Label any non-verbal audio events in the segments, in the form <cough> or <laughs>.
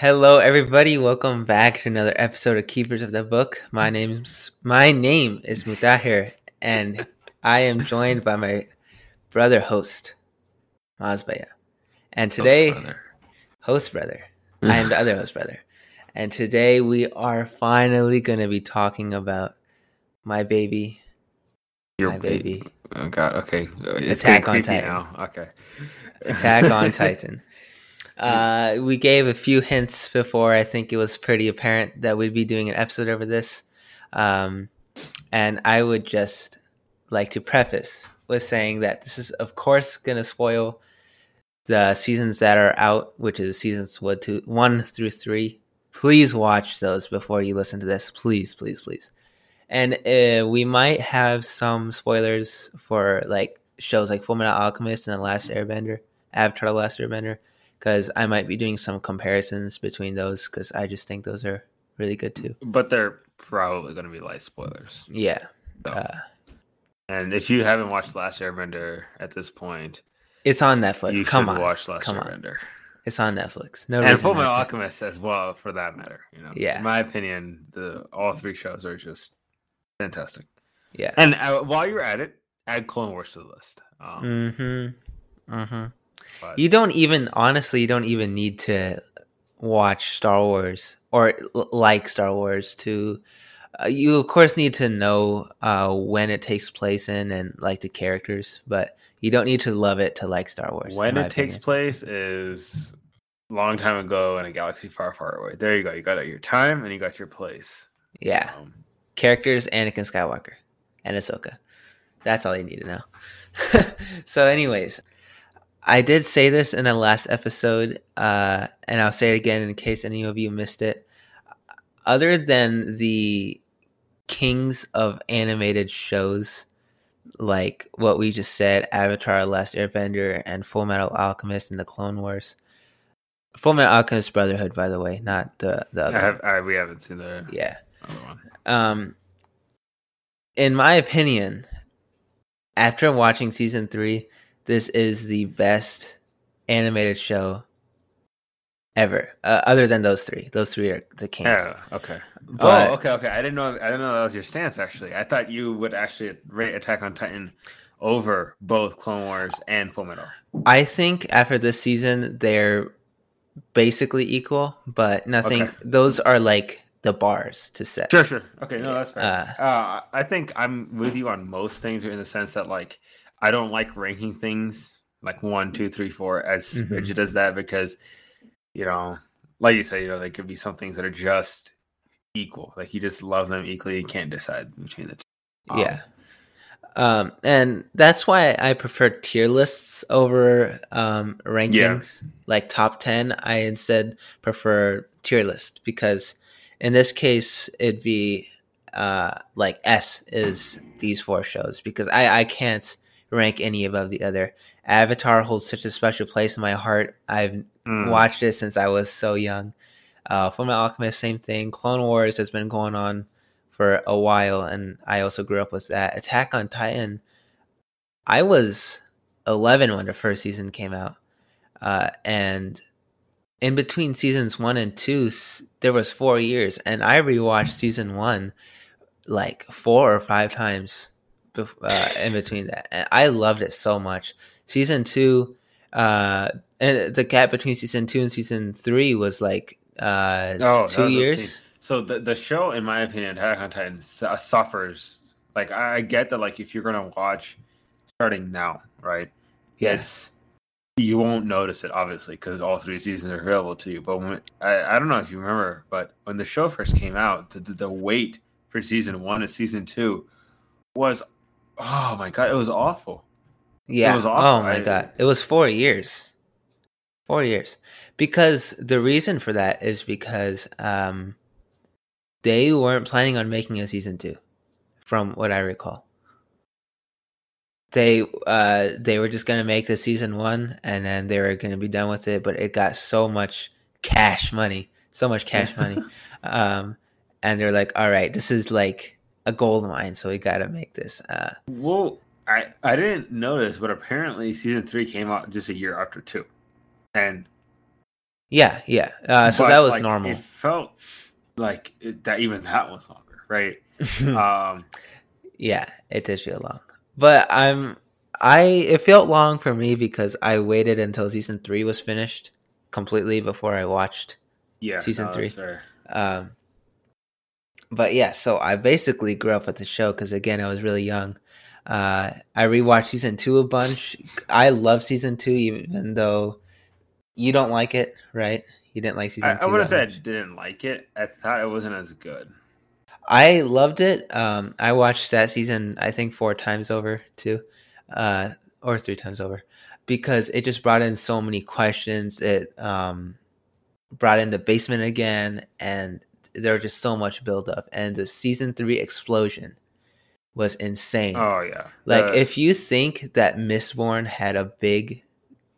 Hello, everybody. Welcome back to another episode of Keepers of the Book. My name's my name is Mutahir, and I am joined by my brother host, Mazbaya. And today, Host brother. host brother, <laughs> I am the other host brother. And today we are finally going to be talking about my baby, Your my baby, Oh God. Okay. It's Attack on Titan. Now. Okay. Attack on <laughs> Titan. Uh, we gave a few hints before. I think it was pretty apparent that we'd be doing an episode over this. Um, and I would just like to preface with saying that this is, of course, going to spoil the seasons that are out, which is seasons one, two, one through three. Please watch those before you listen to this. Please, please, please. And uh, we might have some spoilers for like shows like Fullmetal Alchemist and The Last Airbender, Avatar: The Last Airbender, because I might be doing some comparisons between those because I just think those are really good too. But they're probably going to be light spoilers. Yeah. So. Uh, and if you haven't watched Last Airbender at this point, it's on Netflix. you Come should on. watch Last Come on. Airbender. It's on Netflix. No And Full Metal. Alchemist as well, for that matter. You know. Yeah. In my opinion, the all three shows are just fantastic. Yeah. And uh, while you're at it, add Clone Wars to the list. Um, Mm-hmm. Mm-hmm. But- You don't even honestly, you don't even need to watch Star Wars or l- like Star Wars to. Uh, you of course need to know uh, when it takes place in and like the characters, but you don't need to love it to like Star Wars. when it takes place is a long time ago in a galaxy far, far away. There you go. You got your time and you got your place. yeah, Um, characters Anakin Skywalker and Ahsoka. That's all you need to know. <laughs> so, anyways, I did say this in the last episode, uh, and I'll say it again in case any of you missed it. Other than the kings of animated shows, like what we just said, Avatar: Last Airbender and Full Metal Alchemist and the Clone Wars. Full Metal Alchemist Brotherhood, by the way, not the the I other. have, I, we haven't seen the yeah other one. um in my opinion after watching season three this is the best animated show ever uh, other than those three those three are the kings Yeah. Okay. But- oh, okay. Okay. I didn't know. I didn't know that was your stance. Actually, I thought you would actually rate Attack on Titan over both Clone Wars and Full Metal. i think after this season they're basically equal but nothing Okay. those are like the bars to set Sure. Sure. Okay. No, that's fair. Uh, Uh, I think I'm with you on most things in the sense that like I don't like ranking things like one, two, three, four as Mhm. rigid as that because you know, like you say, you know, there could be some things that are just equal. Like you just love them equally. You can't decide between the two. Um, yeah um and that's why i prefer tier lists over um rankings like top 10 i instead prefer tier list because in this case it'd be uh like s is these four shows because i i can't rank any above the other avatar holds such a special place in my heart i've Mm. watched it since I was so young. Uh, Fullmetal Alchemist, same thing. Clone Wars has been going on for a while, and I also grew up with that. Attack on Titan, I was 11 when the first season came out, uh, and in between seasons one and two, s- there was four years, and I rewatched season one like four or five times uh, in between that. And I loved it so much. Season two, uh, and the gap between season two and season three was like uh, Oh, two years. obscene. So the the show, in my opinion, Attack on Titan su- suffers. Like I I get that, like if you're gonna watch starting now, right? Yeah. It's you won't notice it obviously because all three seasons are available to you. But when I, I don't know if you remember, but when the show first came out, the, the, the wait for season one and season two was oh my god, it was awful. Yeah. It was awful. Oh my I- god. It was four years. Four years. Because the reason for that is because um they weren't planning on making a season two, from what I recall. They uh they were just gonna make the season one and then they were gonna be done with it, but it got so much cash money. So much cash money. <laughs> Um and they're like, All right, this is like a gold mine, so we gotta make this. Uh Well, I I didn't notice, but apparently season three came out just a year after two, and Yeah, yeah. Uh, so But, that was like, normal. It felt like it, that even that was longer, right? <laughs> um, yeah, it did feel long. But I'm I it felt long for me because I waited until season 3 was finished completely before I watched yeah, Season no, three. um but yeah, so I basically grew up with the show cuz again I was really young. Uh I rewatched season 2 a bunch. I love season 2 even though you don't like it, right? You didn't like season I, 2. I would have said much. didn't like it. I thought it wasn't as good. I loved it. Um, I watched that season, I think, four times over too, uh, or three times over, because it just brought in so many questions. It um, brought in the basement again, and there was just so much buildup. And the season three explosion was insane. Oh yeah, like, The- if you think that Mistborn had a big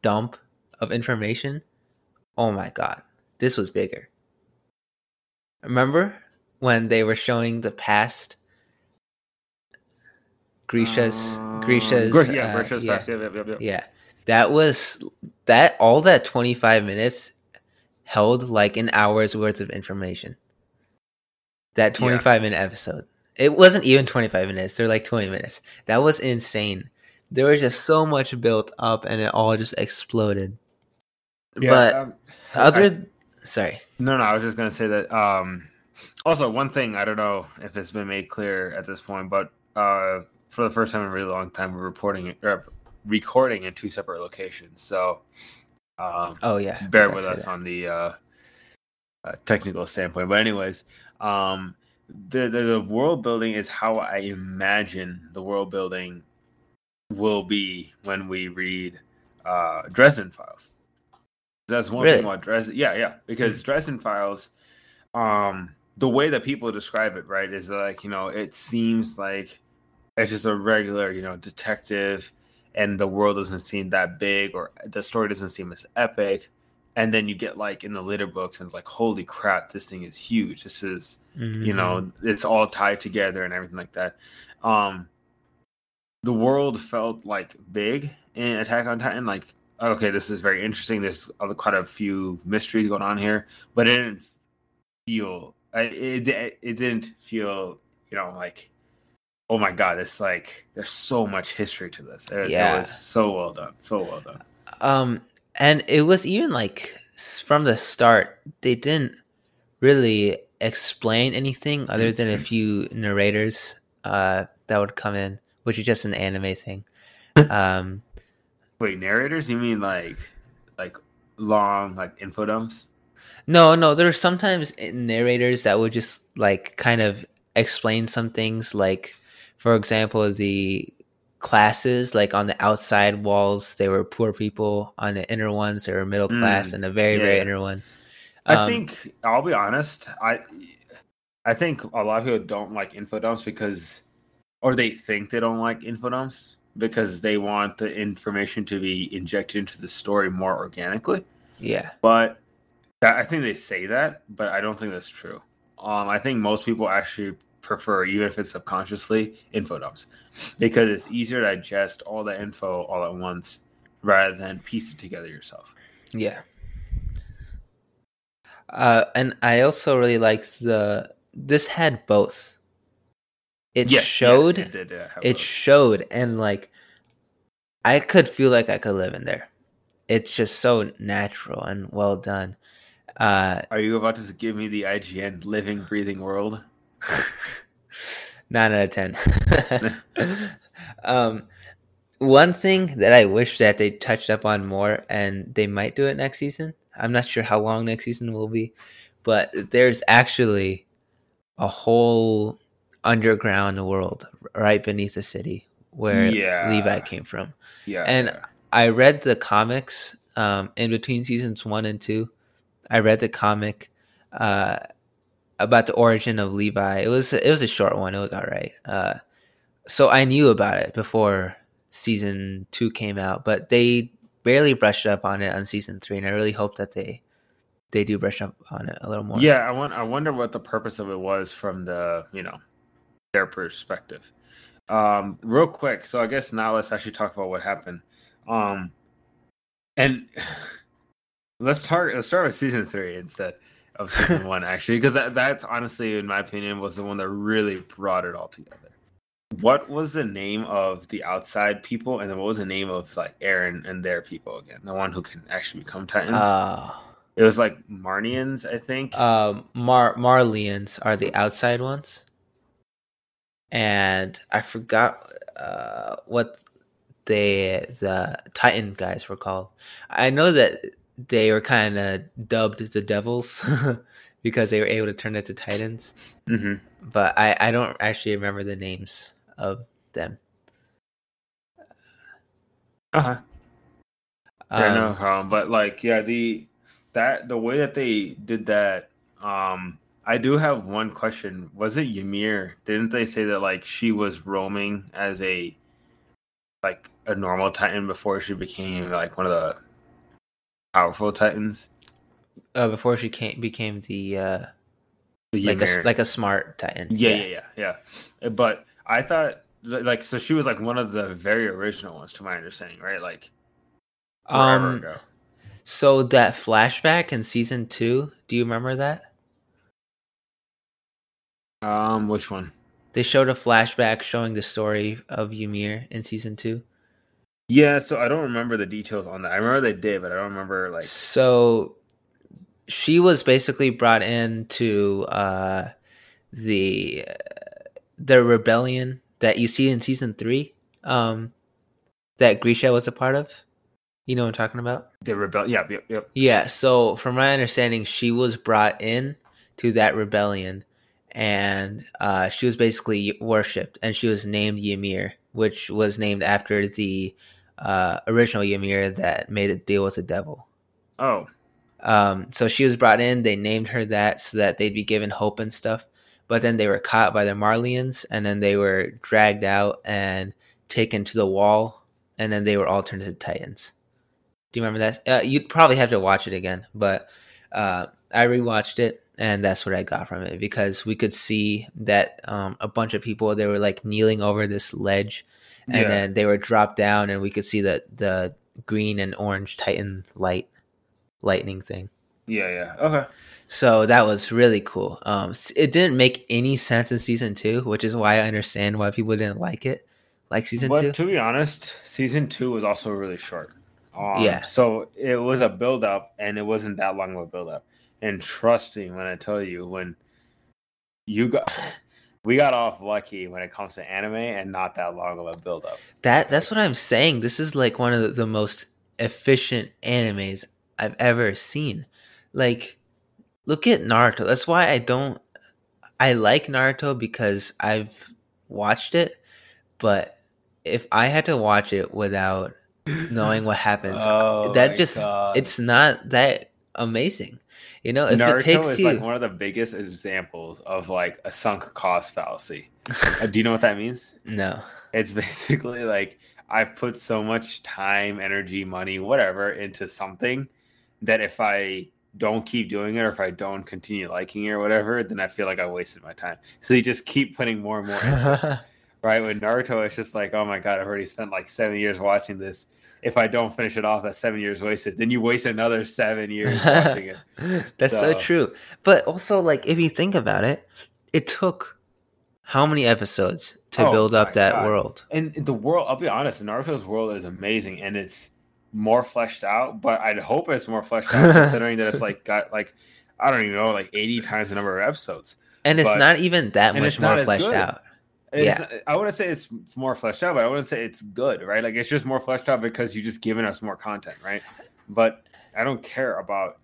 dump of information, oh my god, this was bigger. Remember when they were showing the past? Grisha's, Um, Grisha's, Gr- yeah, uh, Grisha's yeah. Yep, yep, yep, yep. yeah. That was that. All that twenty five minutes held like an hour's worth of information. That Yeah. twenty five minute episode. It wasn't even twenty five minutes. They're like twenty minutes. That was insane. There was just so much built up, and it all just exploded. Yeah, but um, other, I- sorry. No, no, I was just gonna say that. Um, also, one thing I don't know if it's been made clear at this point, but uh, for the first time in a really long time, we're reporting or recording in two separate locations. So, um, Oh yeah, bear with us that. on the uh, uh, technical standpoint. But anyways, um, the, the the world building is how I imagine the world building will be when we read uh, Dresden Files. That's one Really? thing about Dresden. Yeah, yeah, because Dresden Files, um, the way that people describe it, right, is like you know, it seems like it's just a regular, you know, detective, and the world doesn't seem that big, or the story doesn't seem as epic. And then you get like in the litter books, and it's like, holy crap, this thing is huge. This is you Mhm. know it's all tied together and everything like that um the world felt like big in attack on titan like okay this is very interesting there's quite a few mysteries going on here but it didn't feel it, it, it didn't feel you know like oh my god it's like there's so much history to this it, it Yeah. was so well done so well done Um, and it was even like from the start, they didn't really explain anything other than a few narrators uh, that would come in, which is just an anime thing. <laughs> Um, wait narrators? You mean like like long like info dumps? No, no, there are sometimes narrators that would just like kind of explain some things, like for example, the classes like on the outside walls they were poor people on the inner ones they were middle class Mm, and the very very inner one I Um, think I'll be honest. I I think a lot of people don't like info dumps because, or they think they don't like info dumps because they want the information to be injected into the story more organically. yeah But that, I think they say that, but I don't think that's true. Um, I think most people actually prefer, even if it's subconsciously, info dumps because it's easier to digest all the info all at once rather than piece it together yourself. Yeah. Uh, and I also really liked the. This had both. It yes, showed. it did, yeah, it showed, and like, I could feel like I could live in there. It's just so natural and well done. Uh, Are you about to give me the IGN living, breathing world? <laughs> nine out of ten. <laughs> um, one thing that I wish that they touched up on more, and they might do it next season. I'm not sure how long next season will be, but there's actually a whole underground world right beneath the city where Yeah. Levi came from. Yeah. And. I read the comics um, in between seasons one and two. I read the comic uh, about the origin of Levi. It was it was a short one. It was all right. Uh, so I knew about it before season two came out, but they barely brushed up on it on season three, and I really hope that they they do brush up on it a little more. yeah, I want. I wonder what the purpose of it was from the you know their perspective. Um, real quick, so I guess now let's actually talk about what happened. Um, and <sighs> Let's start. Let's start with season three instead of season one, actually, because that, that's honestly, in my opinion, was the one that really brought it all together. What was the name of the outside people, and then what was the name of like Eren and their people again? The one who can actually become Titans. Uh, it was like Marnians, I think. um, Mar Marleyans are the outside ones, and I forgot uh, what they the Titan guys were called. I know that they were kind of dubbed the Devils <laughs> because they were able to turn into Titans, hmm but I I don't actually remember the names of them. Uh huh. Yeah, Um, no problem. But like, yeah, the that the way that they did that, um, I do have one question. Was it Ymir? Didn't they say that like she was roaming as a like a normal Titan before she became like one of the powerful Titans? uh, before she came became the uh, The like a like a smart Titan. yeah, yeah, yeah, yeah. Uh, But I thought like so she was like one of the very original ones, to my understanding, right? Like Um. ago. So that flashback in season two, do you remember that? Um, which one? They showed a flashback showing the story of Ymir in season two. Yeah, so I don't remember the details on that. I remember they did, but I don't remember like So she was basically brought into uh, the the rebellion that you see in season three, um, that Grisha was a part of. You know what I'm talking about? the rebel. Yeah, yep, yep. Yeah. So from my understanding, she was brought in to that rebellion, and uh, she was basically worshipped, and she was named Ymir, which was named after the uh, original Ymir that made a deal with the devil. Oh, Um, so she was brought in. They named her that so that they'd be given hope and stuff. But then they were caught by the Marleyans, and then they were dragged out and taken to the wall, and then they were all turned into Titans. Do you remember that? Uh, you'd probably have to watch it again, but uh, I rewatched it, and that's what I got from it because we could see that um, a bunch of people they were like kneeling over this ledge, and Yeah. then they were dropped down, and we could see the the green and orange Titan light lightning thing. yeah, yeah. Okay. So that was really cool. Um, it didn't make any sense in season two, which is why I understand why people didn't like it, like season but two. to be honest, season two was also really short. Um, Yeah. So it was a build up, and it wasn't that long of a build up. And trust me when I tell you, when you got, we got off lucky when it comes to anime, and not that long of a build up. That that's what I'm saying. This is like one of the, the most efficient animes I've ever seen. Like, look at Naruto. That's why I don't. I like Naruto because I've watched it, but if I had to watch it without knowing what happens, <laughs> Oh that just God. it's not that amazing. You know, if Naruto it takes is you, like one of the biggest examples of like a sunk cost fallacy. Uh, Do you know what that means? <laughs> no, It's <laughs> basically like I've put so much time, energy, money, whatever into something that if I don't keep doing it or if I don't continue liking it or whatever, then I feel like I wasted my time. So you just keep putting more and more. <laughs> right? With Naruto, it's just like, oh my god, I've already spent like seven years watching this. If I don't finish it off, that's seven years wasted. Then you waste another seven <laughs> years watching it. That's so So- true. But also, like, if you think about it, it took how many episodes to Oh build up that God. world? And the world, I'll be honest, Naruto's world is amazing and it's more fleshed out, but I'd hope it's more fleshed out <laughs> considering that it's like got like I don't even know, like 80 times the number of episodes. And it's not even that much more fleshed good. out. It's, Yeah. I wouldn't say it's more fleshed out, but I wouldn't say it's good, right? Like it's just more fleshed out because you just given us more content, right? But I don't care about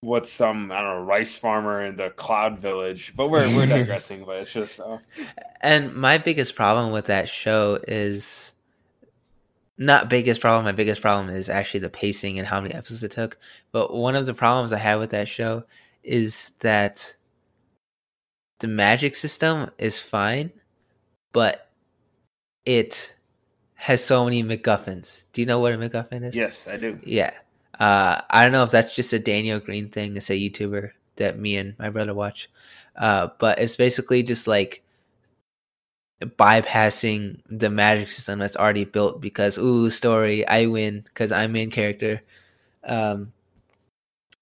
what some I don't know rice farmer in the cloud village. But we're we're <laughs> digressing. but it's just uh, And my biggest problem with that show is not biggest problem. My biggest problem is actually the pacing and how many episodes it took. But one of the problems I have with that show is that the magic system is fine, but it has so many MacGuffins. Do you know what a MacGuffin is? yes, I do. Yeah. Uh, I don't know if that's just a Daniel Greene thing. It's a YouTuber that me and my brother watch. Uh, but it's basically just like bypassing the magic system that's already built because, ooh, story, I win because I'm main character. Um,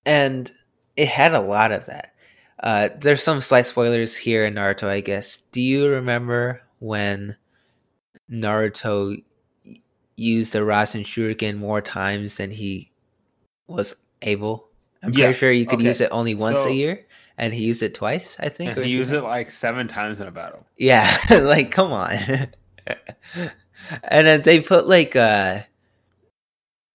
and it had a lot of that. Uh, there's some slight spoilers here in Naruto, I guess. Do you remember when Naruto used the Rasen Shuriken more times than he was able? I'm Yeah, pretty sure you could okay. use it only once So- a year, and he used it twice, I think. He used it like seven times in a battle. Yeah, <laughs> like come on. <laughs> and then they put like uh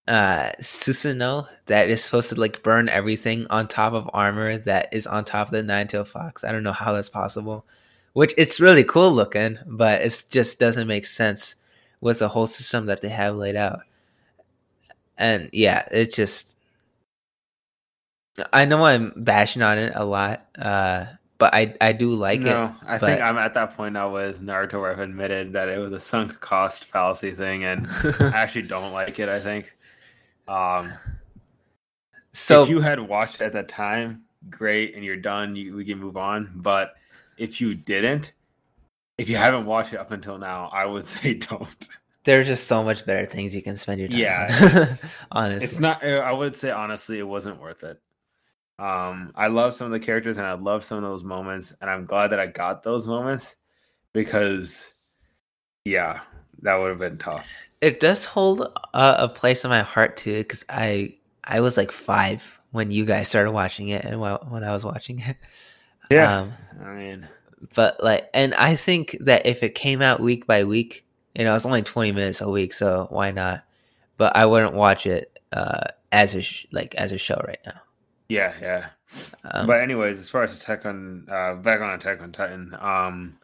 uh Susanoo that is supposed to like burn everything on top of armor that is on top of the nine tailed fox. I don't know how that's possible. Which it's really cool looking, but it just doesn't make sense with the whole system that they have laid out. And yeah, it just I know I'm bashing on it a lot, uh, but I I do like it. no, I but- think I'm at that point now with Naruto where I've admitted that it was a sunk cost fallacy thing, and <laughs> I actually don't like it. I think. Um, so if you had watched it at that time, great, and you're done. You, we can move on. But if you didn't, if you haven't watched it up until now, I would <laughs> say don't. there's just so much better things you can spend your time Yeah, on. <laughs> Honestly. It's not. uh, I would say honestly, it wasn't worth it. Um, I love some of the characters and I love some of those moments, and I'm glad that I got those moments because, yeah, that would have been tough. It does hold a, a place in my heart too because I I was like five when you guys started watching it and when, when I was watching it. <laughs> Um, I mean, but like, and I think that if it came out week by week, you know, it's only twenty minutes a week, so why not? But I wouldn't watch it uh, as a sh- like as a show right now. yeah, yeah. Um, but anyways, as far as Attack on uh, back on Attack on Titan, um,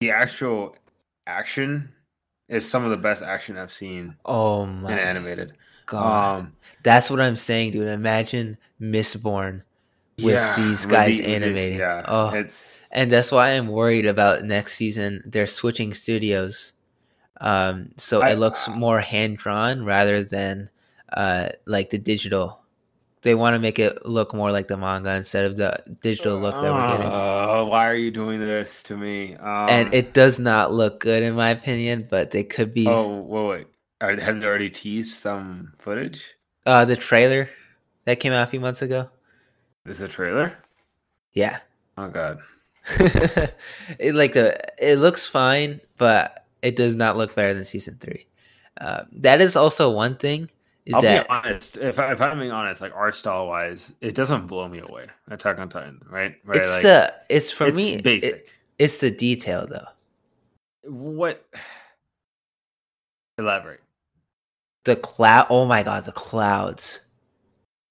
the actual action is some of the best action I've seen oh my animated. god, Um, that's what I'm saying, dude. Imagine Mistborn with these guys these- animating. Yeah, Oh. it's and that's why I'm worried about next season. They're switching studios, um, so I- it looks more hand drawn rather than uh, like the digital. They want to make it look more like the manga instead of the digital look that we're getting. Uh, why are you doing this to me? Um, and it does not look good in my opinion, but they could be. Oh, wait, wait. Are, have they already teased some footage? Uh, the trailer that came out a few months ago. Is a trailer? Yeah, Oh god. <laughs> it like the it looks fine, but it does not look better than season three. Uh, that is also one thing. Is I'll that be honest. If, I, if I'm being honest, like art style wise, it doesn't blow me away. Attack on Titan, right? Right. it's like, uh it's for it's me it- basic. it's the detail though. what? Elaborate. The cloud. Oh my god, the clouds.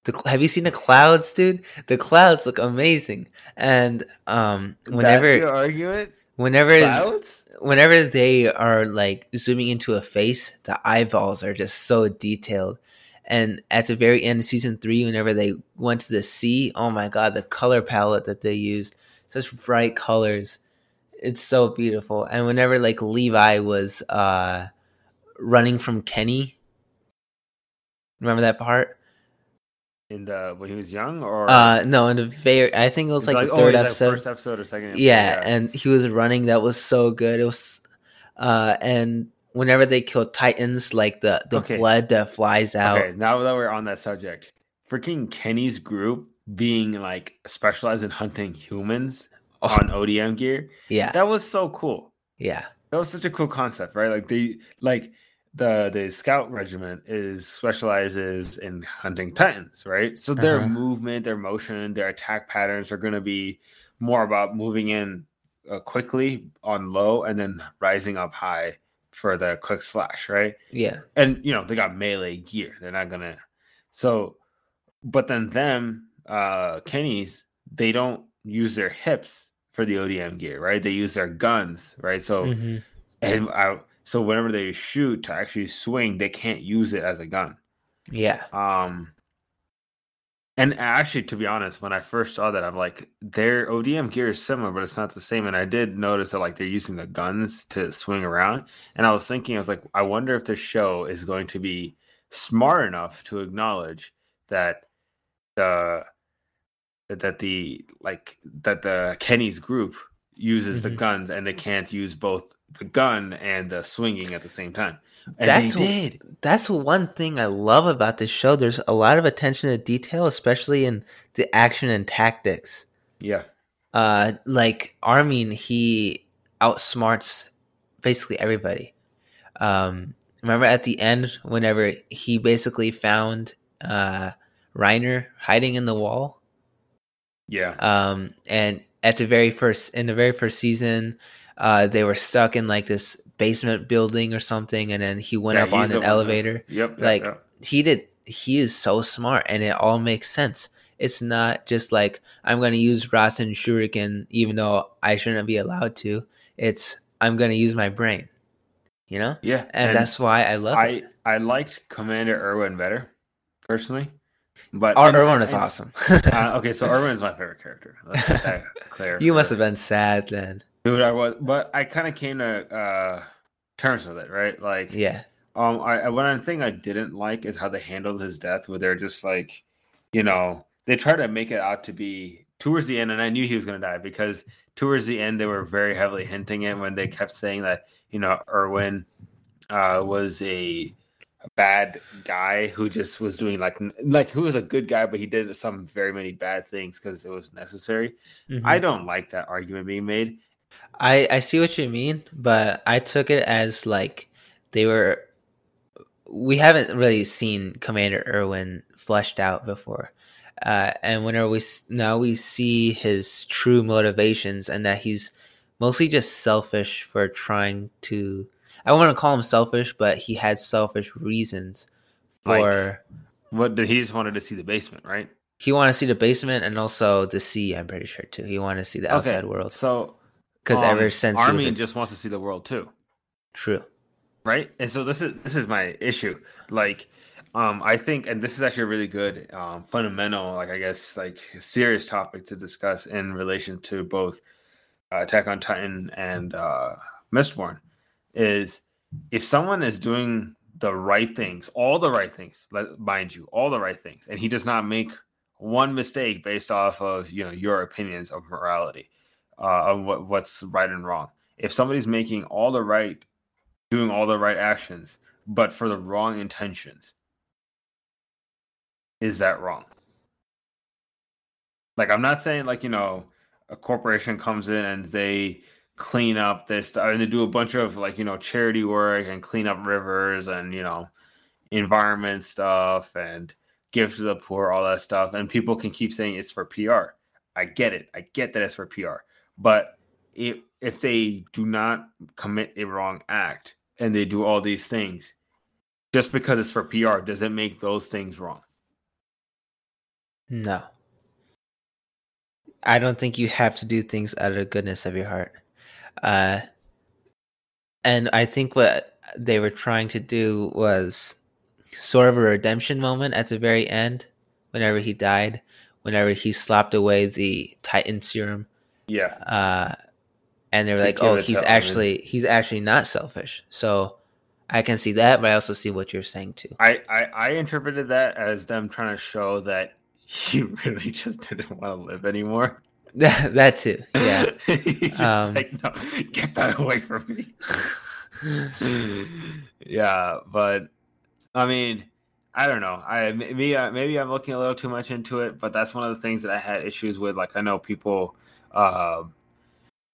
The, have you seen the clouds, dude? The clouds look amazing, and um, whenever That's your argument. Whenever Clouds. whenever they are like zooming into a face, the eyeballs are just so detailed. And at the very end of season three, whenever they went to the sea, oh my god, the color palette that they used, such bright colors. It's so beautiful. And whenever like Levi was uh running from Kenny, remember that part? In the when he was young, or Uh no, in the very I think it was like, the oh, third like episode. first episode or second. episode, yeah, and he was running that was so good it was uh and whenever they kill titans like the the Okay. blood that flies out Okay, now that we're on that subject, freaking Kenny's group being like specialized in hunting humans Oh. on ODM gear, yeah that was so cool. yeah That was such a cool concept, right? Like they like the the scout regiment is specializes in hunting titans, right? So their Uh-huh. movement, their motion, their attack patterns are going to be more about moving in uh, quickly on low and then rising up high for the quick slash, right? yeah and you know they got melee gear they're not gonna so but then them uh kenny's they don't use their hips for the odm gear right they use their guns right so Mhm. and I, so whenever they shoot to actually swing they can't use it as a gun. Yeah. Um and actually to be honest when i first saw that i'm like their odm gear is similar but it's not the same. And i did notice that like they're using the guns to swing around. And i was thinking i was like i wonder if the show is going to be smart enough to acknowledge that the that the like that the kenny's group uses the Mhm. guns and they can't use both the gun and the swinging at the same time And That's they did. That's one thing I love about this show. There's a lot of attention to detail, especially in the action and tactics. Yeah. Uh, like Armin, he outsmarts basically everybody. Um, remember at the end, whenever he basically found uh, Reiner hiding in the wall, Yeah. um, and at the very first in the very first season, uh, they were stuck in like this basement building or something, and then he went Yeah, up on an elevator. Yep. yep, like yep. he did, he is so smart, and it all makes sense. It's not just like I'm going to use Rasen Shuriken, even though I shouldn't be allowed to. It's I'm going to use my brain, you know, Yeah. and, that's why I love I it. I liked Commander Erwin better, personally. But and- Erwin is awesome. <laughs> uh, <laughs> okay, so Erwin is my favorite character. That <laughs> clear. you must have been sad then. dude. I was, but I kind of came to uh, terms with it, right? Like, Yeah, Um, I, I one thing I didn't like is how they handled his death, where they're just like, you know, they try to make it out to be towards the end, and I knew he was going to die because towards the end they were very heavily hinting it when they kept saying that you know Erwin uh, was a bad guy who just was doing like like who was a good guy, but he did some very many bad things because it was necessary. Mhm. I don't like that argument being made. I I see what you mean, but I took it as like they were. We haven't really seen Commander Erwin fleshed out before, uh, and whenever we s- now we see his true motivations and that he's mostly just selfish for trying to. I don't want to call him selfish, but he had selfish reasons for. What did he just wanted to see the basement, right? he wanted to see the basement and also the sea. I'm pretty sure too. He wanted to see the outside world So because um, ever since Armin a- just wants to see the world too. true. right and so this is this is my issue like um i think and this is actually a really good um fundamental like i guess like serious topic to discuss in relation to both uh, attack on titan and uh mistborn is if someone is doing the right things all the right things mind you all the right things and he does not make one mistake based off of you know your opinions of morality uh of what, what's right and wrong if somebody's making all the right doing all the right actions, but for the wrong intentions. Is that wrong? Like, I'm not saying, like, you know, a corporation comes in and they clean up this and they do a bunch of, like, you know, charity work and clean up rivers and, you know, environment stuff and give to the poor, all that stuff. And people can keep saying it's for PR. I get it. I get that it's for PR. But if if they do not commit a wrong act and they do all these things, just because it's for PR, does it make those things wrong? No. I don't think you have to do things out of the goodness of your heart. Uh, and I think what they were trying to do was sort of a redemption moment at the very end, whenever he died, whenever he slapped away the Titan serum. Yeah. Uh, and they were like, "Oh, he's actually he's actually not selfish." So I can see that, but I also see what you're saying too. I, I, I interpreted that as them trying to show that <laughs> he really just didn't want to live anymore. <laughs> that too, yeah. <laughs> Um, like, no, get that away from me. yeah, but I mean, I don't know. I maybe maybe I'm looking a little too much into it, but that's one of the things that I had issues with. Like I know people uh,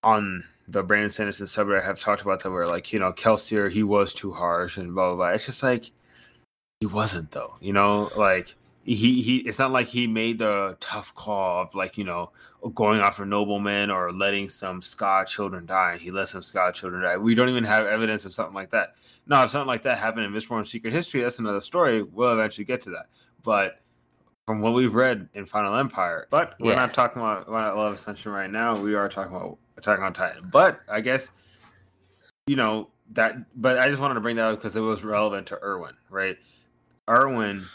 on the Brandon Sanderson subreddit have talked about that, where like you know Kelsier he was too harsh and blah blah blah. It's just like he wasn't though. You know, like he he. It's not like he made the tough call of like you know going after noblemen or letting some Skaa children die. He let some Skaa children die. We don't even have evidence of something like that. No, if something like that happened in Mistborn Secret History, that's another story. We'll eventually get to that. But from what we've read in Final Empire, but we're not talking about Love Ascension right now. We are talking about Attack on Titan. But I guess you know that. But I just wanted to bring that up because it was relevant to Erwin, right? Erwin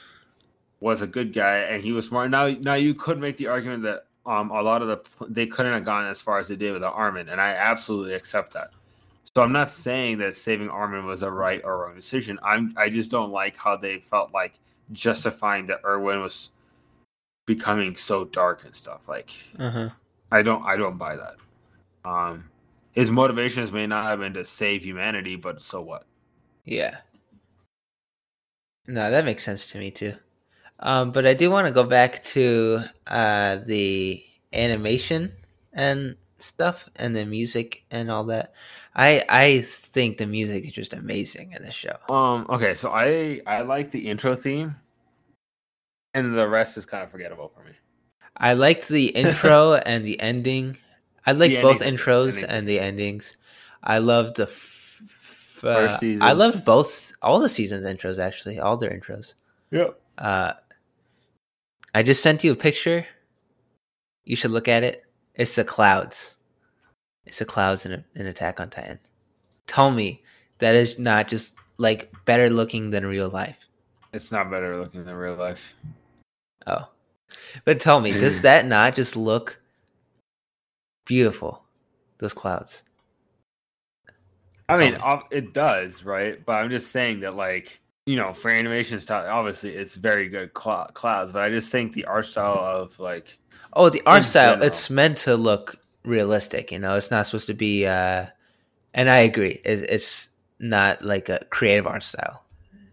was a good guy and he was smart. Now, now you could make the argument that um a lot of the they couldn't have gone as far as they did with Armin, and I absolutely accept that. So I'm not saying that saving Armin was a right or wrong decision. I'm I just don't like how they felt like justifying that Erwin was becoming so dark and stuff. Like Uh-huh. I don't I don't buy that. Um his motivations may not have been to save humanity, but so what? Yeah. No, that makes sense to me too. Um, but I do want to go back to uh, the animation and stuff, and the music and all that. I I think the music is just amazing in this show. Um. Okay. So I I like the intro theme, and the rest is kind of forgettable for me. I liked the <laughs> intro and the ending. I liked The both endings- intros endings. and the endings. I loved the. F- f- uh, I loved both all the seasons intros actually, all their intros. Yep. Uh, I just sent you a picture. You should look at it. It's the clouds. It's the clouds in, a, in Attack on Titan. Tell me that is not just like better looking than real life. It's not better looking than real life. Oh, but tell me, does hmm. that not just look beautiful? Those clouds. I mean, it does, right? But I'm just saying that, like, you know, for animation style, obviously it's very good cl- clouds. But I just think the art style of like, Oh, the art style. general. It's meant to look realistic. You know, it's not supposed to be. uh And I agree. It's, it's not like a creative art style.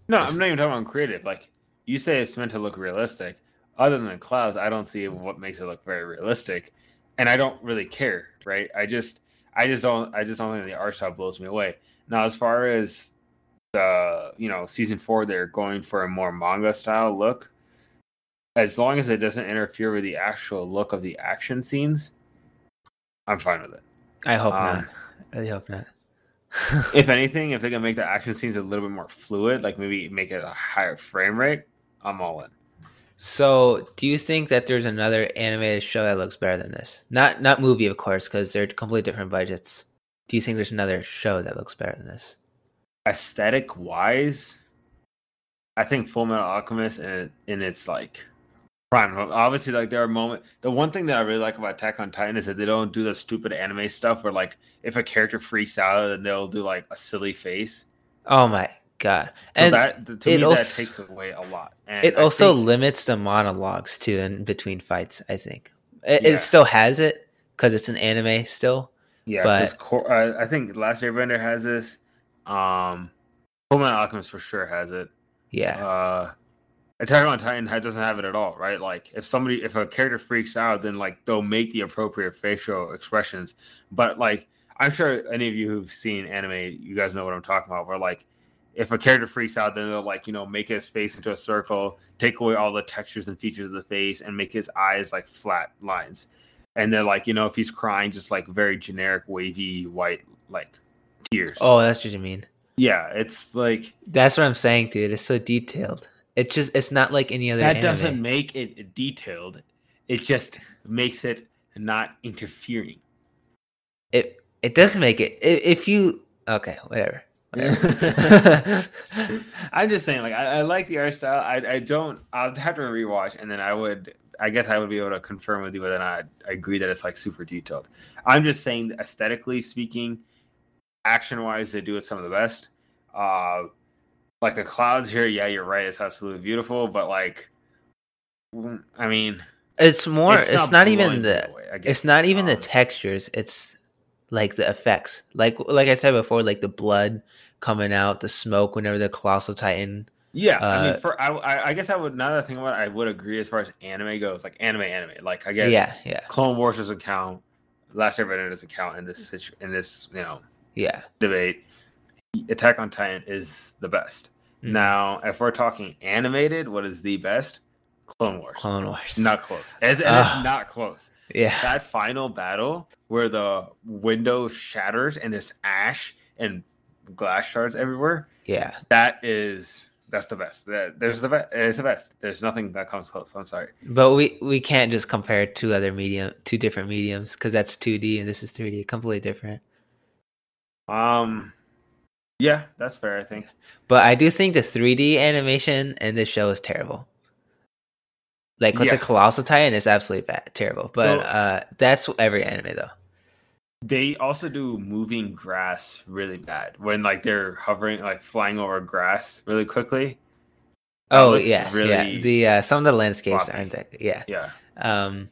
no, I'm not even talking about creative. Like, you say it's meant to look realistic. Other than clouds, I don't see what makes it look very realistic, and I don't really care, right? I just, I just don't, I just don't think the art style blows me away. Now, as far as you know, season four, they're going for a more manga style look. As long as it doesn't interfere with the actual look of the action scenes, I'm fine with it. I hope Um, not. I really hope not. <laughs> If anything, if they can make the action scenes a little bit more fluid, like maybe make it a higher frame rate, I'm all in. So, do you think that there's another animated show that looks better than this? Not not movie, of course, because they're completely different budgets. Do you think there's another show that looks better than this? Aesthetic wise, I think Full Metal Alchemist in, in its like prime. Obviously, like there are moments. The one thing that I really like about Attack on Titan is that they don't do the stupid anime stuff where like if a character freaks out, then they'll do like a silly face. Oh my god! So and that to it me also- that takes away a lot. And it I also think- limits the monologues too in between fights. I think it, Yeah. it still has it because it's an anime still. Yeah, But- because Cor- uh, I think Last Airbender has this. Um, Fullmetal Alchemist for sure has it. Yeah, Uh, Attack on Titan doesn't have it at all, right? Like if somebody, if a character freaks out, then like they'll make the appropriate facial expressions. But like, I'm sure any of you who've seen anime, you guys know what I'm talking about. Where like, if a character freaks out, then they'll like you know make his face into a circle, take away all the textures and features of the face, and make his eyes like flat lines. And then like you know if he's crying, just like very generic wavy white like Oh, that's what you mean. Yeah, it's like That's what I'm saying, dude. It's so detailed. It just it's not like any other. that anime. doesn't make it detailed. It just makes it not interfering. It it does make it. If you okay, whatever. whatever. <laughs> I'm just saying, like I, I like the art style. I, I don't. I'll have to rewatch, and then I would. I guess I would be able to confirm with you whether or not I agree that it's like super detailed. I'm just saying, aesthetically speaking, action wise, they do it some of the best. Uh, like the clouds here, yeah, you're right. It's absolutely beautiful, but like, mm, I mean, it's more. It's, not, blowing even the. I guess. It's not even the Um, textures. It's like the effects. Like like I said before, like the blood coming out, the smoke whenever the colossal titan. Yeah, I Uh, mean, for I, I, I guess I would. Now that I think about it, I would agree as far as anime goes. Like anime, anime. Like I guess, Yeah, yeah, Clone Wars doesn't count. Last Airbender doesn't count in this situ- in this you know yeah. debate. Attack on Titan is the best. Mhm. Now, if we're talking animated, what is the best? Clone Wars. Clone Wars. Not close. It's, and Ah. it's not close. Yeah. That final battle where the window shatters and there's ash and glass shards everywhere. Yeah. That is that's the best. That there's the best. It's the best. There's nothing that comes close. I'm sorry. But we we can't just compare two other medium, two different mediums, because that's 2D and this is 3D, completely different. Um, yeah, that's fair. I think. But I do think the 3D animation in this show is terrible. Like with Yeah. the Colossal Titan, it's absolutely bad, terrible. But Well- uh, that's every anime though. They also do moving grass really bad when like they're hovering, like flying over grass really quickly. That Oh yeah, really yeah. The uh, some of the landscapes floppy. aren't that. Yeah. Yeah. Um,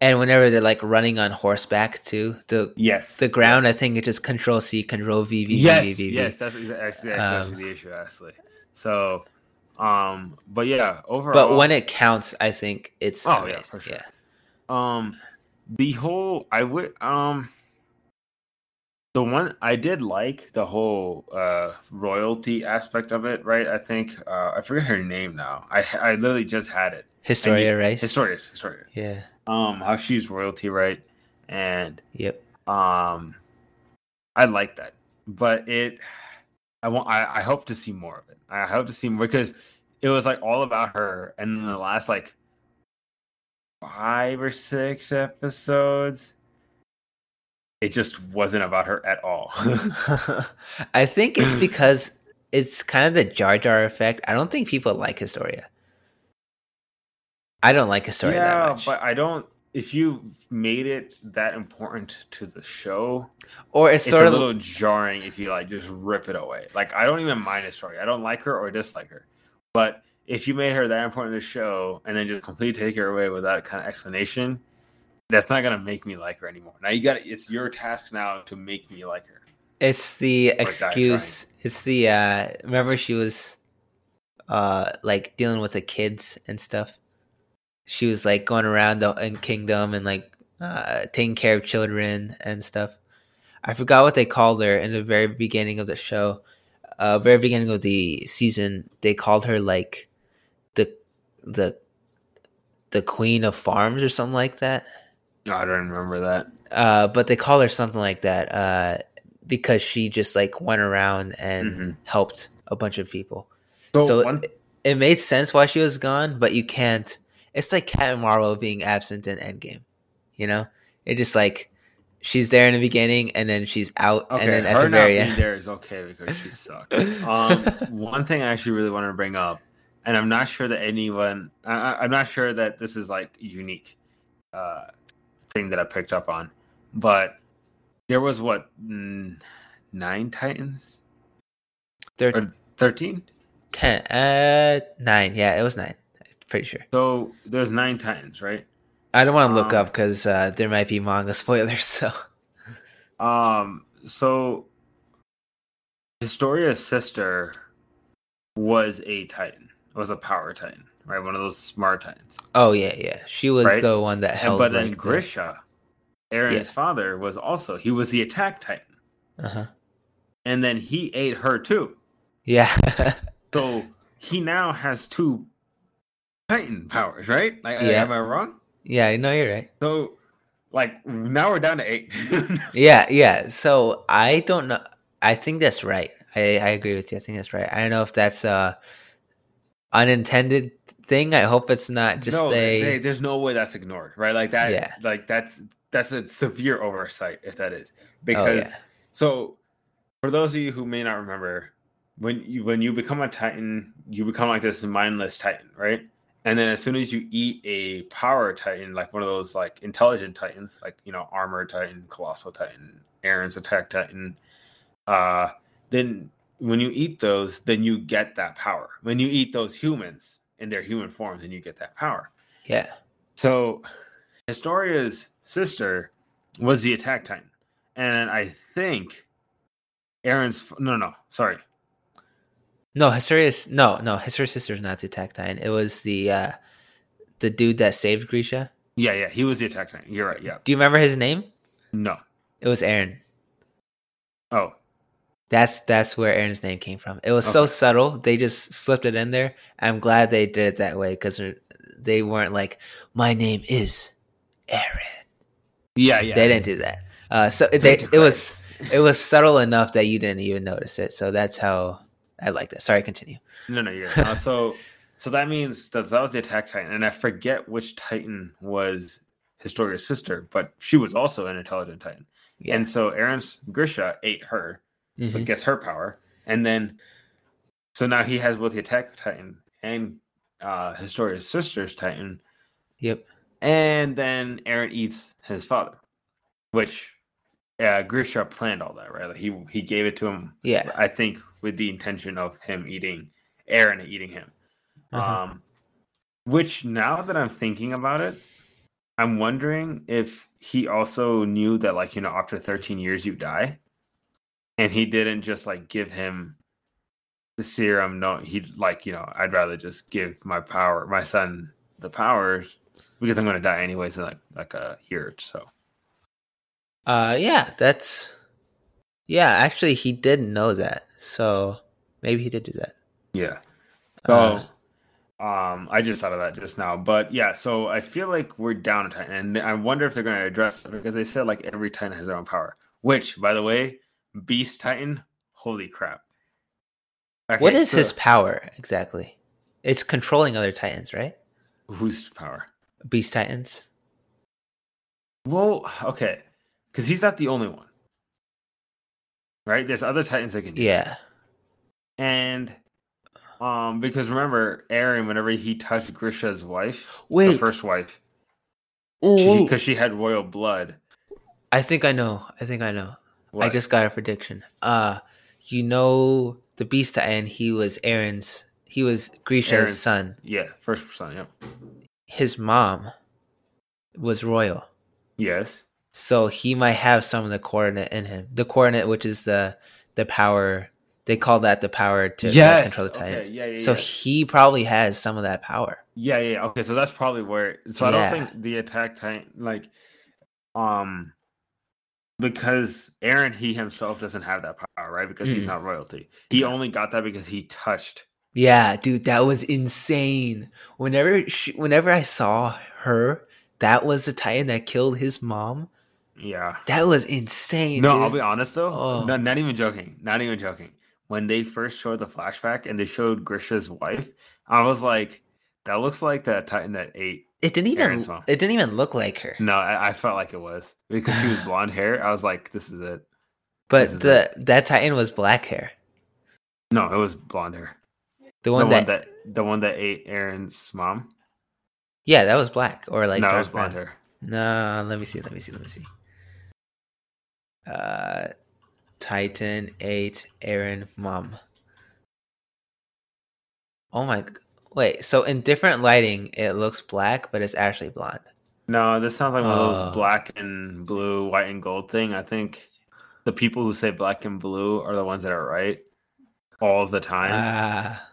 and whenever they're like running on horseback too, the Yes. the ground, I think it just Control C, Control V, V, V, Yes. V, V, V. yes. That's exactly, Um, the issue. Actually. So, um, but yeah, overall. But when it counts, I think it's Oh, yeah, for sure. Yeah. Um, the whole I would um, the one I did like the whole uh royalty aspect of it, right? I think uh I forget her name now. I I literally just had it. Historia And Reiss. Historias, Historia. Yeah. Um, how she's royalty, right? And Yep. um, I like that, but it. I want. I, I hope to see more of it. I hope to see more because it was like all about her, and in the last like five or six episodes, it just wasn't about her at all. <laughs> <laughs> I think it's because it's kind of the Jar Jar effect. I don't think people like Historia. I don't like Historia that yeah, much. but I don't. If you made it that important to the show, or it's it's sort a of little jarring if you like just rip it away. Like I don't even mind Historia. I don't like her or dislike her. But if you made her that important to the show and then just completely take her away without kind of explanation, that's not gonna make me like her anymore. Now you got it's your task now to make me like her. it's the excuse. It's the uh remember she was uh like dealing with the kids and stuff. She was like going around the in kingdom and like uh taking care of children and stuff. I forgot what they called her in the very beginning of the show. Uh very beginning of the season, they called her like the the the queen of farms or something like that. No, I don't remember that. Uh but they call her something like that uh because she just like went around and Mhm. helped a bunch of people. So, So one, It made sense why she was gone, but you can't it's like Captain Marvel being absent in Endgame. You know? It just like she's there in the beginning and then she's out okay, and then at her the not very end. there is okay because she sucked. <laughs> um, one thing I actually really wanted to bring up, and I'm not sure that anyone, I, I'm not sure that this is like unique uh, thing that I picked up on, but there was what nine Titans They're thirteen? ten uh nine. Yeah, it was nine. Pretty sure. So there's nine Titans, right? I don't want to look Um, up because uh, there might be manga spoilers. <laughs> So Um, so Historia's sister was a Titan, was a power Titan, right? One of those smart Titans. oh yeah, yeah, she was Right. the one that And, held. but then Grisha, Eren's Yeah. father, was also he was the attack Titan, Uh huh. and then he ate her too. Yeah. <laughs> So he now has two Titan powers, right? Like, uh, Yeah. am I wrong? yeah. No, you're right. So, like, now we're down to eight. <laughs> Yeah, yeah. So I don't know. I think that's right. I, I agree with you. I think that's right. I don't know if that's a unintended thing. I hope it's not just no, a. they- there's no way that's ignored, right? Like that. Yeah. Like that's that's a severe oversight if that is oh, because yeah. so for those of you who may not remember when you when you become a titan you become like this mindless titan right and then as soon as you eat a power titan like one of those like intelligent titans like you know armor titan colossal titan Eren's attack titan uh then when you eat those then you get that power when you eat those humans in their human forms then you get that power Yeah. so Historia's sister was the attack titan. And I think Eren's no no, sorry. No, Historia's no, no. Historia's sister's not the attack titan. It was the uh the dude that saved Grisha. Yeah, yeah, he was the attack titan. You're right, yeah. Do you remember his name? No. It was Eren. Oh, That's that's where Eren's name came from. It was so subtle. They just slipped it in there. I'm glad they did it that way because they weren't like, "My name is Eren." yeah, yeah. They didn't do that. Uh, so they, it was it was subtle enough that you didn't even notice it. So that's how I like that. Sorry, continue. No, no, you're uh, so <laughs> so that means that that was the attack titan, and I forget which titan was Historia's sister, but she was also an intelligent titan. Yeah. And so Eren's Grisha ate her, so Mhm. gets her power, and then so now he has both the attack titan and uh Historia's sister's titan, Yep. and then Eren eats his father, which uh, Grisha planned all that, right? Like he he gave it to him, Yeah. I think, with the intention of him eating Eren and eating him. Uh-huh. Um, which now that I'm thinking about it, I'm wondering if he also knew that, like, you know, after 13 years you die, and he didn't just like give him the serum. No, he like you know, I'd rather just give my power, my son, the powers because I'm going to die anyways in like like a year. Or so, uh, yeah, that's yeah. Actually, he did know that, so maybe he did do that. Yeah. So, uh, um, I just thought of that just now, but yeah. So I feel like we're down a Titan, and I wonder if they're going to address it because they said like every Titan has their own power. Which, by the way, Beast Titan, holy crap! Okay, what is so, his power exactly? It's controlling other Titans, right? Whose power? Beast Titans. Well, okay, because he's not the only one, right? There's other Titans that can. Do yeah. And um, because remember, Eren, whenever he touched Grisha's wife, Wait. the first wife, because she, she, had royal blood. I think I know. I think I know. What? I just got a prediction. Uh, you know the Beast Titan. He was Eren's, He was Grisha's Eren's, son. Yeah, first son. yeah. His mom was royal. Yes. So he might have some of the coordinate in him. The coordinate, which is the the power they call that the power to yes. control the Titans. Okay. Yeah, yeah, so yeah. he probably has some of that power. Yeah, yeah. Okay, so that's probably where. So I don't think the attack Titan like, um, because Eren he himself doesn't have that power, right? Because mm. he's not royalty. He only got that because he touched. Yeah, dude, that was insane. Whenever she, whenever I saw her, that was the Titan that killed his mom. Yeah, that was insane. No, dude. I'll be honest though. Oh. No, not even joking. Not even joking when they first showed the flashback and they showed Grisha's wife, I was like, that looks like that Titan that ate. It didn't even. It didn't even look like her. No, I, I, felt like it was because she was <sighs> blonde hair. I was like, this is it. But is the it. that Titan was black hair. No, it was blonde hair. The one, the that, one that the one that ate Eren's mom. Yeah, that was black or like no, it was blonde hair. No, let me see. Let me see. Let me see. Uh, Titan 8 Eren Mom. Oh my wait, so in different lighting it looks black, but it's actually blonde. No, this sounds like one of those oh. black and blue, white and gold thing. I think the people who say black and blue are the ones that are right all the time. Ah.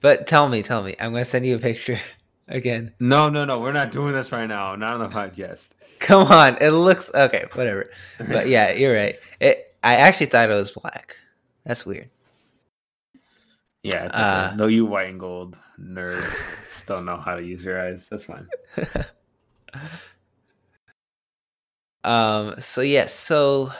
But tell me, tell me. I'm gonna send you a picture <laughs> again. No, no, no. We're not doing this right now. Not on the podcast. Come on. It looks okay, whatever. But yeah, <laughs> you're right. It I actually thought it was black. That's weird. Yeah, it's okay. Uh, Though you white and gold nerds still know how to use your eyes. That's fine. <laughs> um. So yes. Yeah, so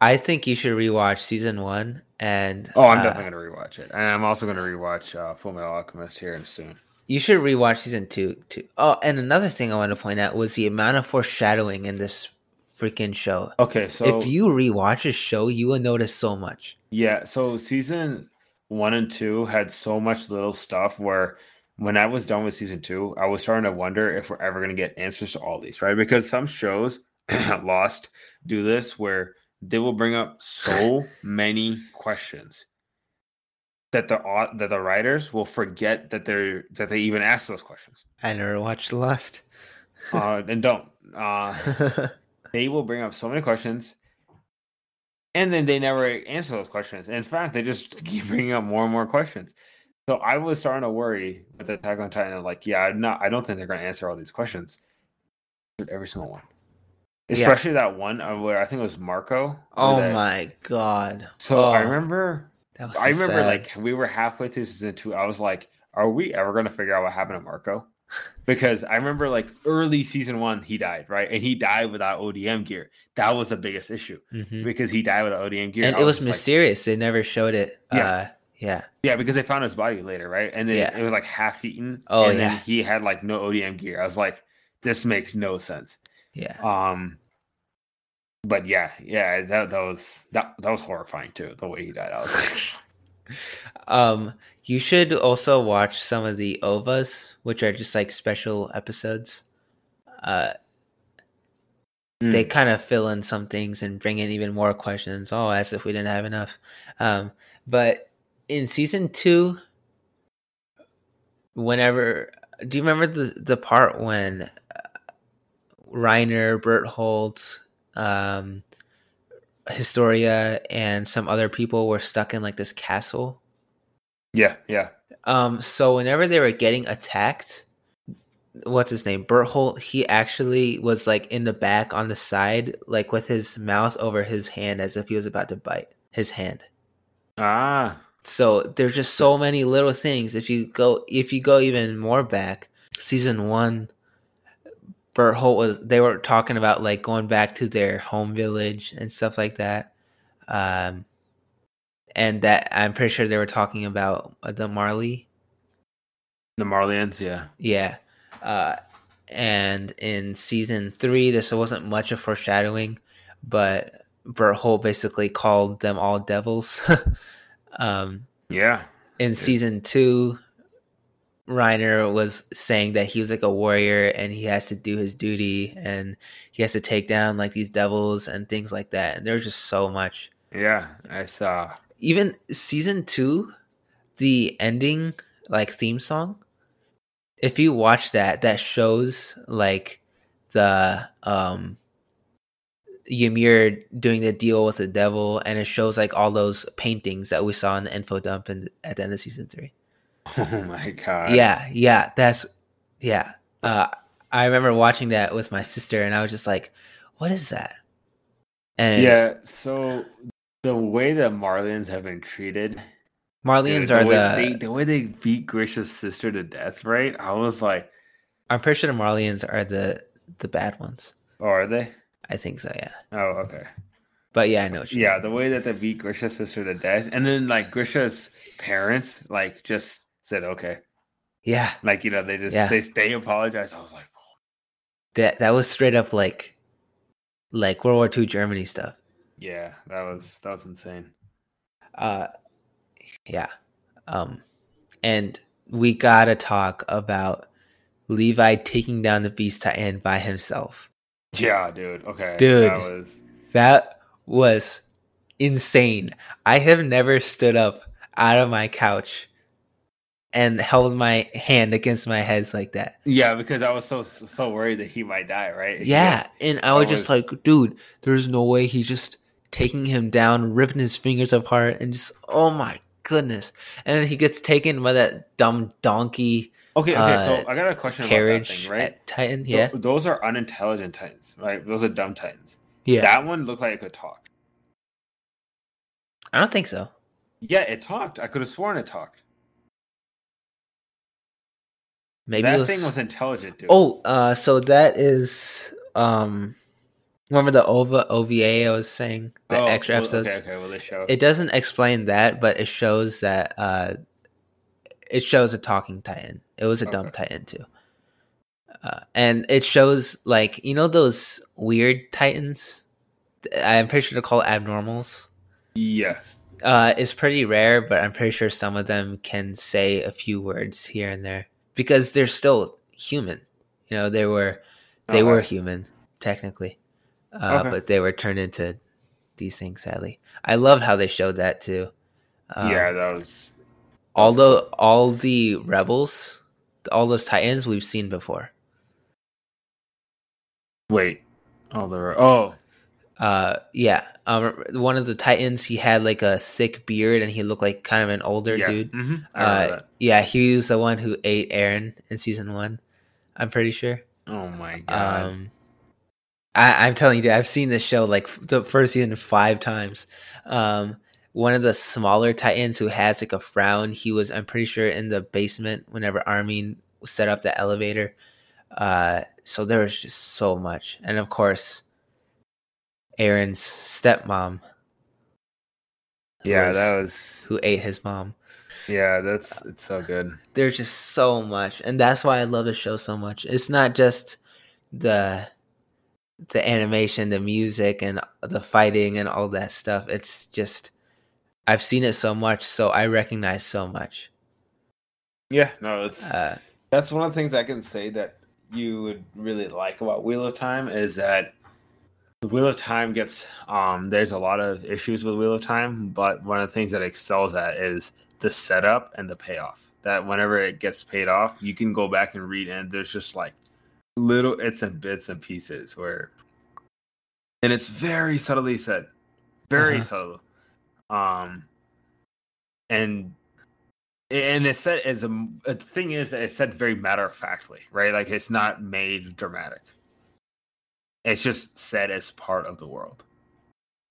I think you should rewatch season one. And oh, I'm uh, definitely gonna rewatch it, and I'm also gonna rewatch uh, Full Metal Alchemist here soon. You should rewatch season two too. Oh, and another thing I want to point out was the amount of foreshadowing in this freaking show. Okay, so if you rewatch a show, you will notice so much. Yeah, so season one and two had so much little stuff where when I was done with season two, I was starting to wonder if we're ever going to get answers to all these, right? Because some shows, <clears throat> Lost, do this where they will bring up so many questions that the that the writers will forget that they're that they even asked those questions. I never watched Lost. uh, and don't. Uh, <laughs> they will bring up so many questions and then they never answer those questions. In fact, they just <laughs> keep bringing up more and more questions. So I was starting to worry with Attack on Titan. Like, yeah, I'm not. I don't think they're going to answer all these questions. Every single one, especially yeah. that one uh, where I think it was Marco. Oh my god! So oh, I remember. I remember sad. like we were halfway through season two. I was like, "Are we ever going to figure out what happened to Marco?" <laughs> because I remember like early season one, he died, right? And he died without ODM gear. That was the biggest issue mm-hmm. because he died without ODM gear. And it was, was mysterious. Like, they never showed it. Yeah. Uh, yeah. Yeah, because they found his body later, right? And then yeah. it was like half eaten. Oh, and yeah. then he had like no ODM gear. I was like, this makes no sense. Yeah. Um, but yeah, yeah, that, that was that that was horrifying too, the way he died. I was like <laughs> um, you should also watch some of the ovas, which are just like special episodes. Uh, mm. they kind of fill in some things and bring in even more questions. Oh, as if we didn't have enough. Um, but in season two, whenever do you remember the the part when uh, Reiner, Bertholdt, um, Historia and some other people were stuck in like this castle. Yeah, yeah. Um, so whenever they were getting attacked, what's his name? Bertholdt, he actually was like in the back on the side, like with his mouth over his hand as if he was about to bite his hand. Ah. So there's just so many little things. If you go if you go even more back, season one, Bertholdt was they were talking about like going back to their home village and stuff like that. Um and that I'm pretty sure they were talking about the Marley. The Marleyans, yeah. Yeah. Uh, and in season three, this wasn't much of foreshadowing, but Bertholdt basically called them all devils. <laughs> um, yeah. In season two, Reiner was saying that he was like a warrior and he has to do his duty and he has to take down like these devils and things like that. And there's just so much. Yeah, I saw even season two, the ending like theme song. If you watch that, that shows like the um Ymir doing the deal with the devil, and it shows like all those paintings that we saw in the info dump in, at the end of season three. <laughs> Oh my god! Yeah, yeah, that's yeah. Uh, I remember watching that with my sister, and I was just like, "What is that?" And yeah, so the way that Marleyans have been treated. Marleyans dude, the are the they, the way they beat Grisha's sister to death, right? I was like, I'm pretty sure the Marleyans are the the bad ones. Oh, are they? I think so. Yeah. Oh, okay. But yeah, I know. yeah, mean. the way that they beat Grisha's sister to death, and then like Grisha's parents, like just said, "Okay." Yeah. Like you know, they just yeah. they they apologized. I was like, oh. that that was straight up like like World War II Germany stuff. Yeah, that was that was insane. Uh yeah. Um and we gotta talk about Levi taking down the Beast Titan by himself. Yeah, dude. Okay. Dude. That was that was insane. I have never stood up out of my couch and held my hand against my head like that. Yeah, because I was so so worried that he might die, right? Yeah, and I was, was just like, dude, there's no way he's just taking him down, ripping his fingers apart, and just oh my goodness! And then he gets taken by that dumb donkey. Okay, okay. Uh, so I got a question carriage about that thing, right? Titan, yeah. Th- those are unintelligent titans, right? Those are dumb titans. Yeah. That one looked like it could talk. I don't think so. Yeah, it talked. I could have sworn it talked. Maybe that was... thing was intelligent, dude. Oh, uh, so that is um Remember the OVA OVA I was saying the oh, extra episodes. Okay, okay. Well, they show it doesn't explain that, but it shows that uh, it shows a talking Titan. It was a okay. dumb Titan too, uh, and it shows like you know those weird Titans. I'm pretty sure they're called abnormals. Yeah, uh, it's pretty rare, but I'm pretty sure some of them can say a few words here and there because they're still human. You know, they were they were human technically uh, okay. but they were turned into these things. Sadly, I loved how they showed that too. Um, yeah, that was. Although cool. all the rebels, all those titans we've seen before. Wait, all the oh, uh, yeah. Um, one of the titans, he had like a thick beard and he looked like kind of an older yeah. dude. Mm-hmm. Uh, yeah, he was the one who ate Eren in season one. I'm pretty sure. Oh my god. Um, I, am telling you, I've seen this show like the first season five times. Um, one of the smaller Titans who has like a frown. He was, I'm pretty sure, in the basement whenever Armin set up the elevator. Uh, so there was just so much, and of course, Eren's stepmom. Yeah, was, that was who ate his mom. Yeah, that's it's so good. There's just so much, and that's why I love the show so much. It's not just the the animation, the music, and the fighting and all that stuff. It's just I've seen it so much, so I recognize so much. Yeah, no, it's uh, that's one of the things I can say that you would really like about Wheel of Time is that the Wheel of Time gets um there's a lot of issues with Wheel of Time, but one of the things that excels at is the setup and the payoff. That whenever it gets paid off, you can go back and read and there's just like little it's and bits and pieces where and it's very subtly said very Uh-huh. subtle. Um, and and it's said as a the thing is that it's said very matter of factly, right? Like it's not made dramatic. It's just said as part of the world.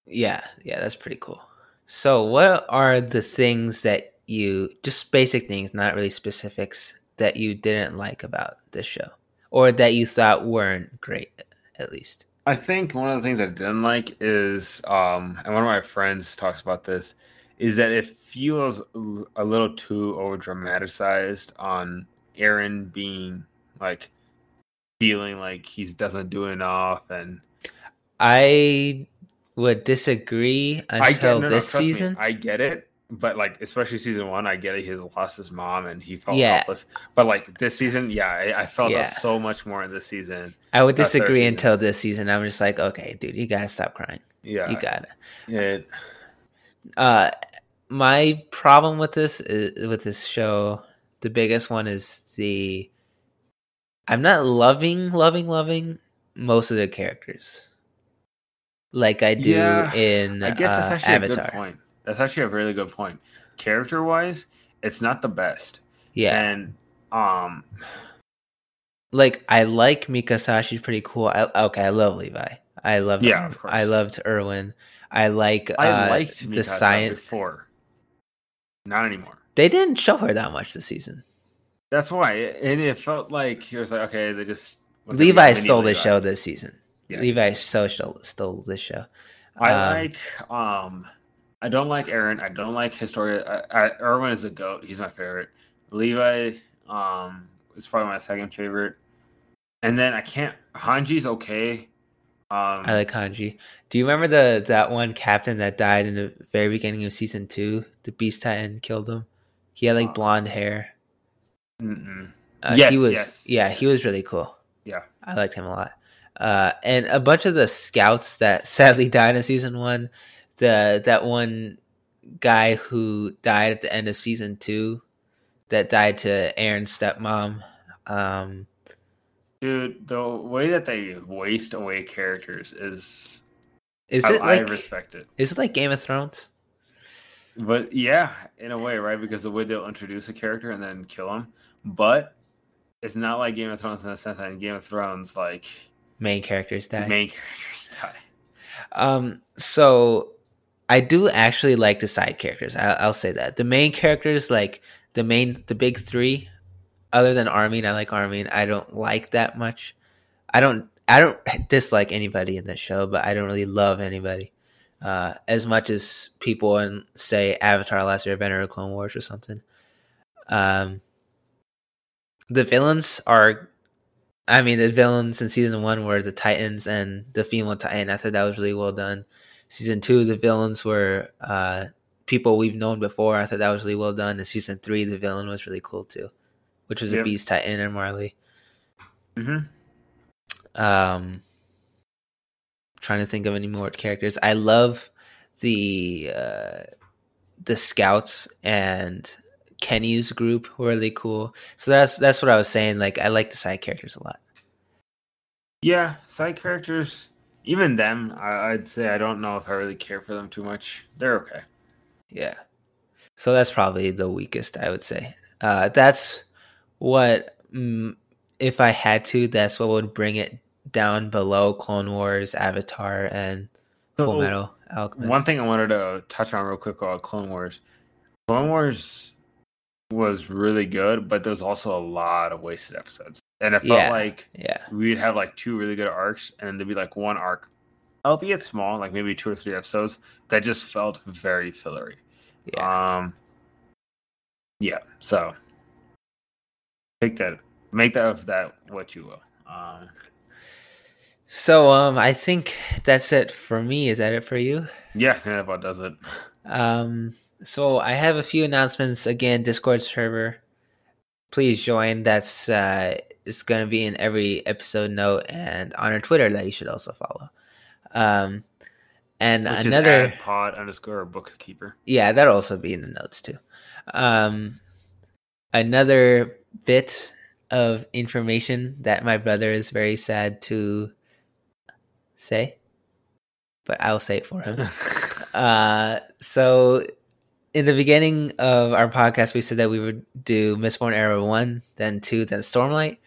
Yeah, yeah, that's pretty cool. So, what are the things that you just basic things, not really specifics, that you didn't like about this show, or that you thought weren't great, at least? I think one of the things I didn't like is, um, and one of my friends talks about this, is that it feels a little too over dramatized on Eren being like feeling like he doesn't do enough, and I would disagree until get, no, no, this me, season. I get it, but like especially season one, I get it. He's lost his mom and he felt Yeah. helpless. But like this season, yeah, I, I felt Yeah. so much more in this season. I would disagree season. until this season. I'm just like, okay, dude, you gotta stop crying. Yeah, You gotta. it, Uh, my problem with this is, with this show, the biggest one is the I'm not loving, loving, loving most of the characters like I do Yeah, in I guess that's uh, actually a Avatar. good point. That's actually a really good point. Character wise, it's not the best. Yeah, And um like I like Mikasashi, pretty cool. I, okay, I love Levi. I love Yeah, of course. I loved Erwin. I like I uh, liked the science. before. Not anymore. They didn't show her that much this season. That's why. And it felt like it was like, okay, they just Levi stole the show this season. Yeah. Levi so stole, stole this show. I Um, like um I don't like Eren. I don't like Historia. I, I, Erwin is a goat. He's my favorite. Levi um is probably my second favorite. And then I can't Hanji's okay. Um I like Hanji. Do you remember the that one captain that died in the very beginning of season two? The Beast Titan killed him. He had like Uh, blonde hair. Mm-mm. Uh, Yes, he was yes. yeah, he was really cool. Yeah. I liked him a lot. Uh, and a bunch of the scouts that <laughs> sadly died in season one. The that one guy who died at the end of season two, that died to Eren's stepmom. Um, Dude, the way that they waste away characters is is I, it I like respect it. is it like Game of Thrones? But yeah, in a way, right? Because the way they'll introduce a character and then kill him. But it's not like Game of Thrones in the sense that in Game of Thrones, like Main characters die. main characters <laughs> die. Um, so I do actually like the side characters. I, I'll say that the main characters, like the main, the big three, other than Armin, I like Armin. I don't like that much. I don't. I don't dislike anybody in this show, but I don't really love anybody uh, as much as people in say Avatar: Last Airbender or Clone Wars or something. Um, the villains are I mean, the villains in season one were the Titans and the female Titan. I thought that was really well done. Season two, the villains were uh, people we've known before. I thought that was really well done. And season three, the villain was really cool too, which was a Beast Titan and Marley. hmm Um, trying to think of any more characters. I love the uh, the scouts and Kenny's group were really cool. So that's that's what I was saying. Like I like the side characters a lot. Yeah, side characters, even them, I, I'd say I don't know if I really care for them too much. They're okay. Yeah. So that's probably the weakest, I would say. Uh, that's what, mm, if I had to, that's what would bring it down below Clone Wars, Avatar, and Full Metal Alchemist. One thing I wanted to touch on real quick about Clone Wars. Clone Wars was really good, but there's also a lot of wasted episodes. And it felt Yeah. like Yeah. we'd have like two really good arcs, and there'd be like one arc, albeit small, like maybe two or three episodes, that just felt very fillery. Yeah. Um, yeah. So take that, make that of that what you will. Um, so, um, I think that's it for me. Is that it for you? yeah, that about does it. <laughs> Um, so I have a few announcements. Again, Discord server. Please join. That's uh, it's going to be in every episode note and on our Twitter that you should also follow. Um, and Which another, pod underscore bookkeeper. yeah, that'll also be in the notes too. Um, another bit of information that my brother is very sad to say, but I'll say it for him. <laughs> Uh, so in the beginning of our podcast, we said that we would do Mistborn Era One, then two, then Stormlight.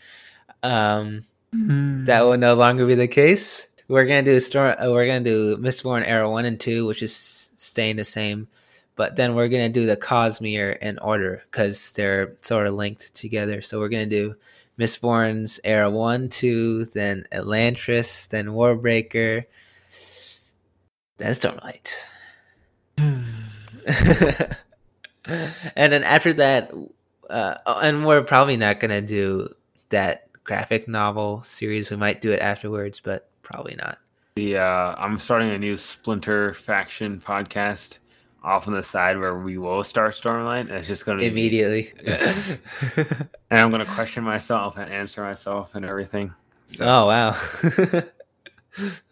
Um, that will no longer be the case. We're gonna do Storm. Uh, we're gonna do Mistborn Era One and Two, which is staying the same. But then we're gonna do the Cosmere in order because they're sort of linked together. So we're gonna do Mistborn's Era One, Two, then Elantris, then Warbreaker, then Stormlight. And then after that, uh, and we're probably not gonna do that graphic novel series. We might do it afterwards, but probably not. The uh, I'm starting a new Splinter faction podcast off on the side where we will start Stormlight. It's just going to immediately, and I'm going to question myself and answer myself and everything. So. Oh wow! <laughs>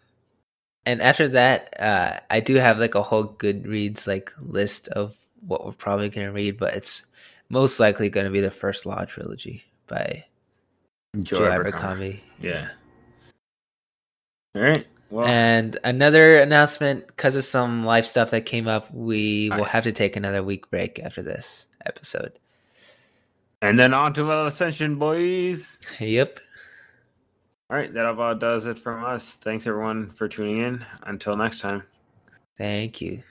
and after that, uh, I do have like a whole Goodreads like list of what we're probably going to read, but it's most likely going to be the first Law trilogy by Joe, Joe Abercrombie. Yeah. All right. Well, and another announcement because of some life stuff that came up, we will have to take another week break after this episode. And then on to Ascension, boys. Yep. All right, that about does it from us. Thanks everyone for tuning in. Until next time. Thank you.